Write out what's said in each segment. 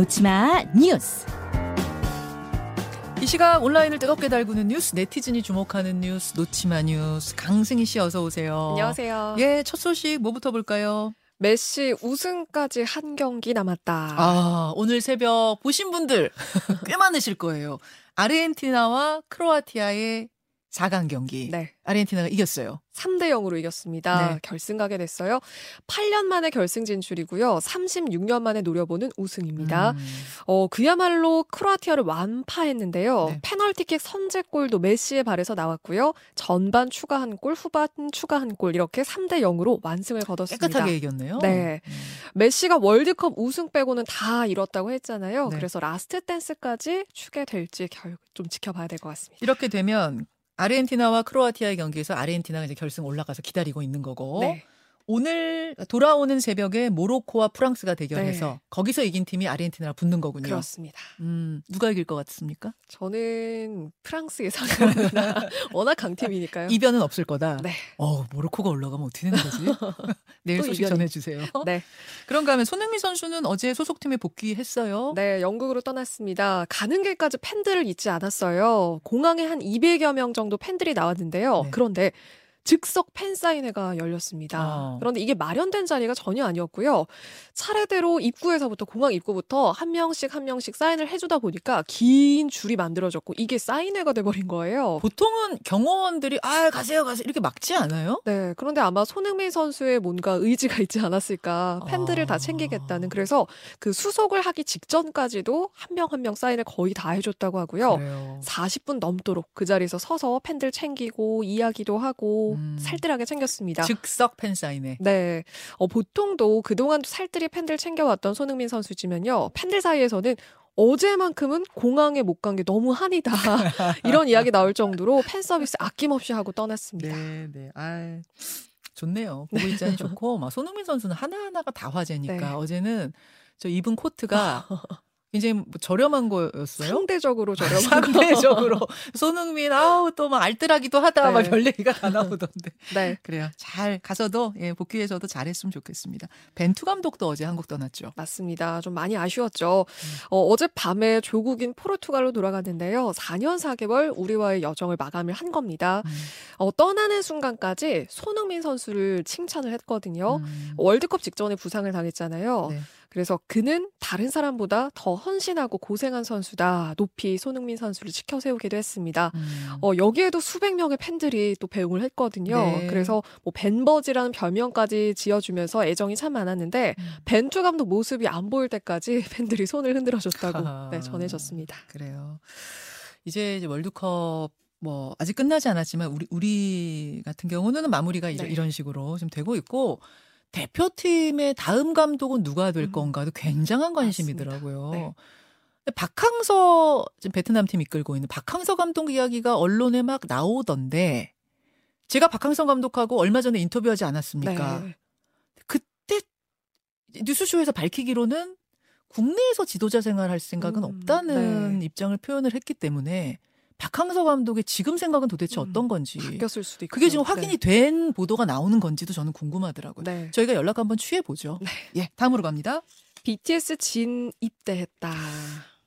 놓치마 뉴스. 이 시각 온라인을 뜨겁게 달구는 뉴스, 네티즌이 주목하는 뉴스, 놓치마 뉴스. 강승희 씨 어서 오세요. 안녕하세요. 예, 첫 소식 뭐부터 볼까요? 메시 우승까지 한 경기 남았다. 아, 오늘 새벽 보신 분들 꽤 많으실 거예요. 아르헨티나와 크로아티아의 4강 경기. 네. 아르헨티나가 이겼어요. 3대 0으로 이겼습니다. 네. 결승 가게 됐어요. 8년 만에 결승 진출이고요. 36년 만에 노려보는 우승입니다. 음. 어, 그야말로 크로아티아를 완파했는데요. 네. 페널티킥 선제골도 메시의 발에서 나왔고요. 전반 추가 한 골, 후반 추가 한 골 이렇게 3대 0으로 완승을 거뒀습니다. 깨끗하게 이겼네요. 네. 음. 메시가 월드컵 우승 빼고는 다 이뤘다고 했잖아요. 네. 그래서 last dance까지 추게 될지 결, 좀 지켜봐야 될 것 같습니다. 이렇게 되면 아르헨티나와 크로아티아의 경기에서 아르헨티나가 이제 결승 올라가서 기다리고 있는 거고 네. 오늘 돌아오는 새벽에 모로코와 프랑스가 대결해서 네. 거기서 이긴 팀이 아르헨티나를 붙는 거군요. 그렇습니다. 음, 누가 이길 것 같습니까? 저는 프랑스 예상합니다. 워낙 강팀이니까요. 이변은 없을 거다. 네. 어, 모로코가 올라가면 어떻게 되는 거지? 내일 또 소식 이변이. 전해 주세요. 네. 그런가 하면 손흥민 선수는 어제 소속팀에 복귀했어요. 네, 영국으로 떠났습니다. 가는 길까지 팬들을 잊지 않았어요. 공항에 한 200여 명 정도 팬들이 나왔는데요. 네. 그런데 즉석 팬사인회가 열렸습니다. 어. 그런데 이게 마련된 자리가 전혀 아니었고요. 차례대로 입구에서부터 공항 입구부터 한 명씩 한 명씩 사인을 해주다 보니까 긴 줄이 만들어졌고 이게 사인회가 돼버린 거예요. 보통은 경호원들이 아 가세요 가세요 이렇게 막지 않아요? 네, 그런데 아마 손흥민 선수의 뭔가 의지가 있지 않았을까. 팬들을 아. 다 챙기겠다는. 그래서 그 수속을 하기 직전까지도 한 명 한명 사인을 거의 다 해줬다고 하고요. 그래요. 40분 넘도록 그 자리에서 서서 팬들 챙기고 이야기도 하고 음. 살뜰하게 챙겼습니다. 즉석 팬 사인회. 네. 어, 보통도 그동안도 살뜰히 팬들 챙겨왔던 손흥민 선수지만요. 팬들 사이에서는 어제만큼은 공항에 못 간 게 너무 한이다. 이런 이야기 나올 정도로 팬 서비스 아낌없이 하고 떠났습니다. 네, 네. 아, 좋네요. 보고 있자니 좋고, 막 손흥민 선수는 하나하나가 다 화제니까 네. 어제는 저 입은 코트가 굉장히 뭐 저렴한 거였어요. 상대적으로 저렴한 상대적으로 손흥민 아우 또 막 알뜰하기도 하다 막 네. 별 얘기가 다 나오던데 네. 그래요 잘 가서도 예, 복귀해서도 잘했으면 좋겠습니다 벤투 감독도 어제 한국 떠났죠 맞습니다. 좀 많이 아쉬웠죠. 음. 어, 어젯밤에 조국인 포르투갈로 돌아갔는데요. 4년 4개월 우리와의 여정을 마감을 한 겁니다. 음, 어, 떠나는 순간까지 손흥민 선수를 칭찬을 했거든요. 음, 월드컵 직전에 부상을 당했잖아요. 네. 그래서 그는 다른 사람보다 더 헌신하고 고생한 선수다. 높이 손흥민 선수를 지켜 세우기도 했습니다. 음. 어, 여기에도 수백 명의 팬들이 또 배웅을 했거든요. 네. 그래서 뭐 벤버지라는 별명까지 지어주면서 애정이 참 많았는데 음. 벤투 감독 모습이 안 보일 때까지 팬들이 손을 흔들어줬다고. 네, 전해졌습니다. 그래요 이제, 이제 월드컵 뭐 아직 끝나지 않았지만 우리 우리 같은 경우는 마무리가 네. 이런 식으로 좀 되고 있고 대표팀의 다음 감독은 누가 될 음. 건가도 굉장한 관심이더라고요. 네. 박항서 지금 베트남 팀 이끌고 있는 박항서 감독 이야기가 언론에 막 나오던데 제가 박항서 감독하고 얼마 전에 인터뷰하지 않았습니까? 네. 그때 뉴스쇼에서 밝히기로는 국내에서 지도자 생활할 생각은 음, 없다는 네. 입장을 표현을 했기 때문에 박항서 감독의 지금 생각은 도대체 음, 어떤 건지 바뀌었을 수도 있고 그게 지금 확인이 된 보도가 나오는 건지도 저는 궁금하더라고요. 네. 네. 저희가 연락 한번 취해 보죠. 예, 다음으로 갑니다. BTS 진 입대했다.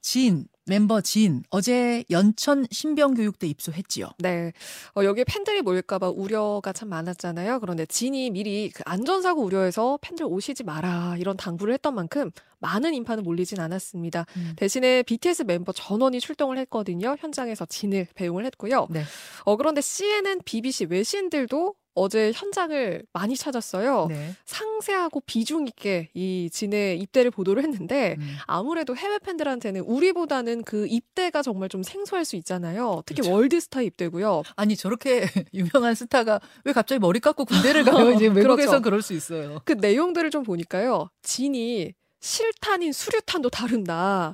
진 멤버 진 어제 연천 신병교육대 입소했지요. 네. 어, 여기에 팬들이 모일까봐 우려가 참 많았잖아요. 그런데 진이 미리 그 안전사고 우려해서 팬들 오시지 마라 이런 당부를 했던 만큼 많은 인파는 몰리진 않았습니다. 음. 대신에 BTS 멤버 전원이 출동을 했거든요. 현장에서 진을 배웅을 했고요. 네. 어, 그런데 CNN, BBC 외신들도 어제 현장을 많이 찾았어요. 네. 상세하고 비중 있게 이 진의 입대를 보도를 했는데 음. 아무래도 해외 팬들한테는 우리보다는 그 입대가 정말 좀 생소할 수 있잖아요. 특히 그렇죠. 월드스타 입대고요. 아니 저렇게 유명한 스타가 왜 갑자기 머리 깎고 군대를 가요? 이제 외국에서 그렇죠. 그럴 수 있어요. 그 내용들을 좀 보니까요. 진이 실탄인 수류탄도 다룬다.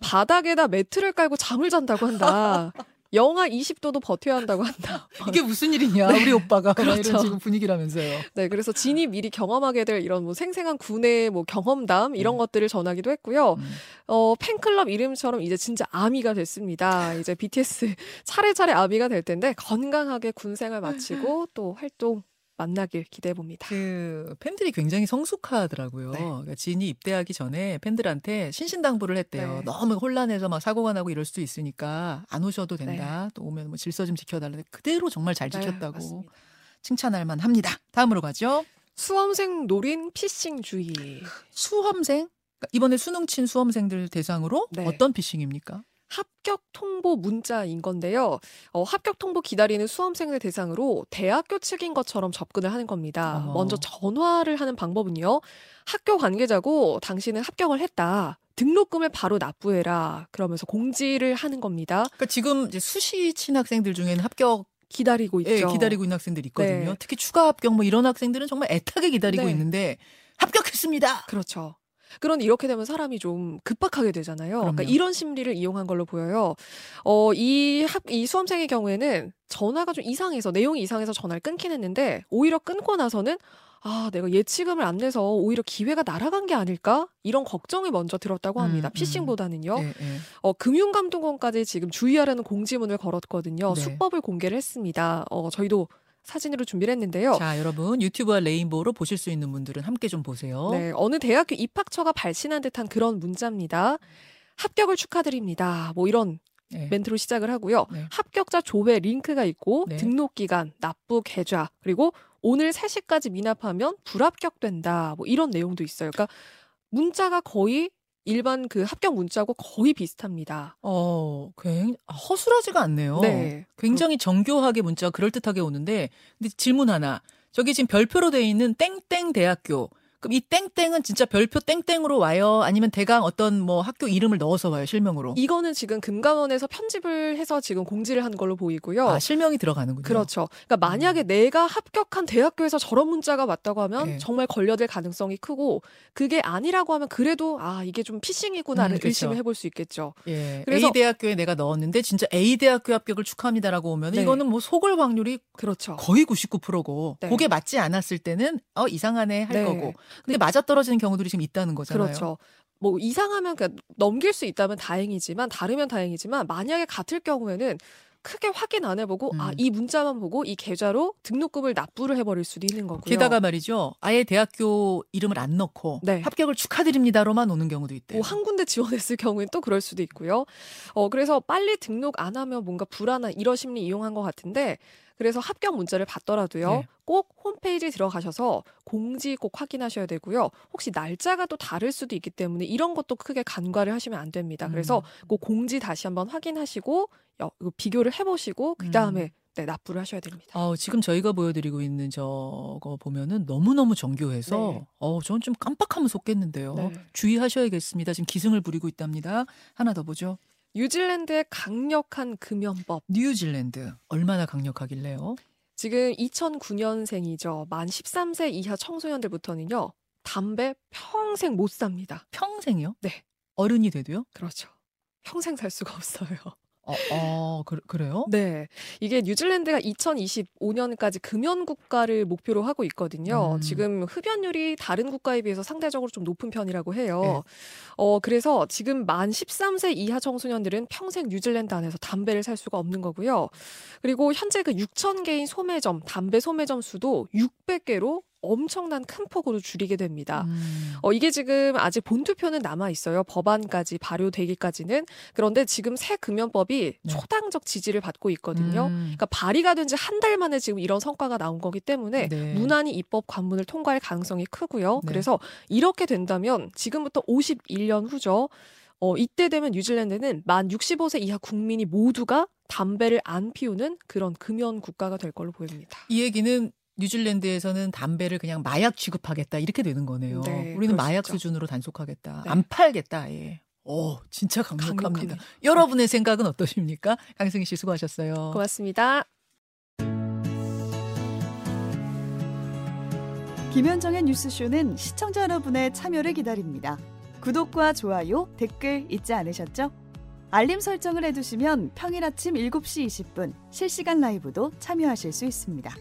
바닥에다 매트를 깔고 잠을 잔다고 한다. 영하 20도도 버텨야 한다고 한다. 이게 무슨 일이냐 우리 오빠가 막 그렇죠. 이런 지금 분위기라면서요. 네, 그래서 진이 미리 경험하게 될 이런 뭐 생생한 군의 뭐 경험담 이런 네. 것들을 전하기도 했고요. 음. 어, 팬클럽 이름처럼 이제 진짜 아미가 됐습니다. 이제 BTS 차례차례 아미가 될 텐데 건강하게 군 생활 마치고 또 활동 만나길 기대해 봅니다. 그 팬들이 굉장히 성숙하더라고요. 네. 그러니까 진이 입대하기 전에 팬들한테 신신당부를 했대요. 네. 너무 혼란해서 막 사고가 나고 이럴 수도 있으니까 안 오셔도 된다. 또 오면 뭐 질서 좀 지켜달라. 그대로 정말 잘 네, 지켰다고. 칭찬할 만합니다. 다음으로 가죠. 수험생 노린 피싱 주의. 수험생 그러니까 이번에 수능 친 수험생들 대상으로 네. 어떤 피싱입니까? 합격 통보 문자인 건데요. 어, 합격 통보 기다리는 수험생들 대상으로 대학교 측인 것처럼 접근을 하는 겁니다. 어머. 먼저 전화를 하는 방법은요. 학교 관계자고 당신은 합격을 했다. 등록금을 바로 납부해라. 그러면서 공지를 하는 겁니다. 그러니까 지금 이제 수시 친 학생들 중에는 합격 기다리고 있죠. 예, 기다리고 있는 학생들이 있거든요. 네. 특히 추가 합격 뭐 이런 학생들은 정말 애타게 기다리고 네. 있는데 합격했습니다. 그렇죠. 그런데 이렇게 되면 사람이 좀 급박하게 되잖아요. 그러니까. 이런 심리를 이용한 걸로 보여요. 어, 이 학, 이 수험생의 경우에는 전화가 좀 이상해서, 내용이 이상해서 전화를 끊긴 했는데, 오히려 끊고 나서는, 아, 내가 예치금을 안 내서 오히려 기회가 날아간 게 아닐까? 이런 걱정이 먼저 들었다고 합니다. 음, 음. 피싱보다는요. 예, 예. 어, 금융감독원까지 지금 주의하라는 공지문을 걸었거든요. 네. 수법을 공개를 했습니다. 어, 저희도 사진으로 준비를 했는데요. 자, 여러분 유튜브와 레인보우로 보실 수 있는 분들은 함께 좀 보세요. 네, 어느 대학교 입학처가 발신한 듯한 그런 문자입니다. 합격을 축하드립니다. 뭐 이런 네. 멘트로 시작을 하고요. 네. 합격자 조회 링크가 있고 네. 등록 기간, 납부 계좌, 그리고 오늘 3시까지 미납하면 불합격된다. 뭐 이런 내용도 있어요. 그러니까 문자가 거의 일반 그 합격 문자하고 거의 비슷합니다. 어, 굉장히 허술하지가 않네요. 네. 굉장히 정교하게 문자가 그럴듯하게 오는데 근데 질문 하나. 저기 지금 별표로 돼 있는 땡땡 대학교. 그럼 이 땡땡은 진짜 별표 땡땡으로 와요? 아니면 대강 어떤 뭐 학교 이름을 넣어서 와요, 실명으로? 이거는 지금 금감원에서 편집을 해서 지금 공지를 한 걸로 보이고요. 아, 실명이 들어가는군요. 그렇죠. 그러니까 만약에 내가 합격한 대학교에서 저런 문자가 왔다고 하면 네. 정말 걸려들 가능성이 크고 그게 아니라고 하면 그래도 아 이게 좀 피싱이구나를 음, 그렇죠. 의심을 해볼 수 있겠죠. 예. 그래서- A 대학교에 내가 넣었는데 진짜 A 대학교 합격을 축하합니다라고 오면 네. 이거는 뭐 속을 확률이 그렇죠. 거의 99%고 네. 그게 맞지 않았을 때는 어 이상하네 할 네. 거고 근데 맞아 떨어지는 경우들이 지금 있다는 거잖아요. 그렇죠. 뭐 이상하면 그러니까 넘길 수 있다면 다행이지만 다르면 다행이지만 만약에 같을 경우에는 크게 확인 안 해보고 음. 아이 문자만 보고 이 계좌로 등록금을 납부를 해버릴 수도 있는 거고요. 게다가 말이죠. 아예 대학교 이름을 안 넣고 네. 합격을 축하드립니다로만 오는 경우도 있대요. 뭐 한 군데 지원했을 경우엔 또 그럴 수도 있고요. 어 그래서 빨리 등록 안 하면 뭔가 불안한 이런 심리 이용한 것 같은데 그래서 합격 문자를 받더라도요. 네. 꼭 홈페이지 들어가셔서 공지 꼭 확인하셔야 되고요. 혹시 날짜가 또 다를 수도 있기 때문에 이런 것도 크게 간과를 하시면 안 됩니다. 그래서 음. 그 공지 다시 한번 확인하시고 비교를 해보시고 그 다음에 네, 납부를 하셔야 됩니다. 어, 지금 저희가 보여드리고 있는 저거 보면은 너무너무 정교해서 네. 어, 저는 좀 깜빡하면 속겠는데요. 네. 주의하셔야겠습니다. 지금 기승을 부리고 있답니다. 하나 더 보죠. 뉴질랜드의 강력한 금연법. 뉴질랜드 얼마나 강력하길래요? 지금 2009년생이죠. 만 13세 이하 청소년들부터는요. 담배 평생 못 삽니다. 평생이요? 네. 어른이 돼도요? 그렇죠. 평생 살 수가 없어요. 어, 어 그, 그래요? 네. 이게 뉴질랜드가 2025년까지 금연 국가를 목표로 하고 있거든요. 음. 지금 흡연율이 다른 국가에 비해서 상대적으로 좀 높은 편이라고 해요. 네. 어, 그래서 지금 만 13세 이하 청소년들은 평생 뉴질랜드 안에서 담배를 살 수가 없는 거고요. 그리고 현재 그 6천 개인 소매점, 담배 소매점 수도 600개로 엄청난 큰 폭으로 줄이게 됩니다. 음. 어, 이게 지금 아직 본투표는 남아 있어요. 법안까지 발효되기까지는. 그런데 지금 새 금연법이 네. 초당적 지지를 받고 있거든요. 음. 그러니까 발의가 된 지 한 달 만에 지금 이런 성과가 나온 거기 때문에 네. 무난히 입법 관문을 통과할 가능성이 크고요. 네. 그래서 이렇게 된다면 지금부터 51년 후죠. 어, 이때 되면 뉴질랜드는 만 65세 이하 국민이 모두가 담배를 안 피우는 그런 금연 국가가 될 걸로 보입니다. 이 얘기는 뉴질랜드에서는 담배를 그냥 마약 취급하겠다 이렇게 되는 거네요. 네, 우리는 마약. 수준으로 단속하겠다. 네. 안 팔겠다. 아예. 오, 진짜 강력합니다. 강력합니다. 여러분의 생각은 어떠십니까? 강승희 씨 수고하셨어요. 고맙습니다. 김현정의 뉴스쇼는 시청자 여러분의 참여를 기다립니다. 구독과 좋아요, 댓글 잊지 않으셨죠? 알림 설정을 해두시면 평일 아침 7시 20분 실시간 라이브도 참여하실 수 있습니다.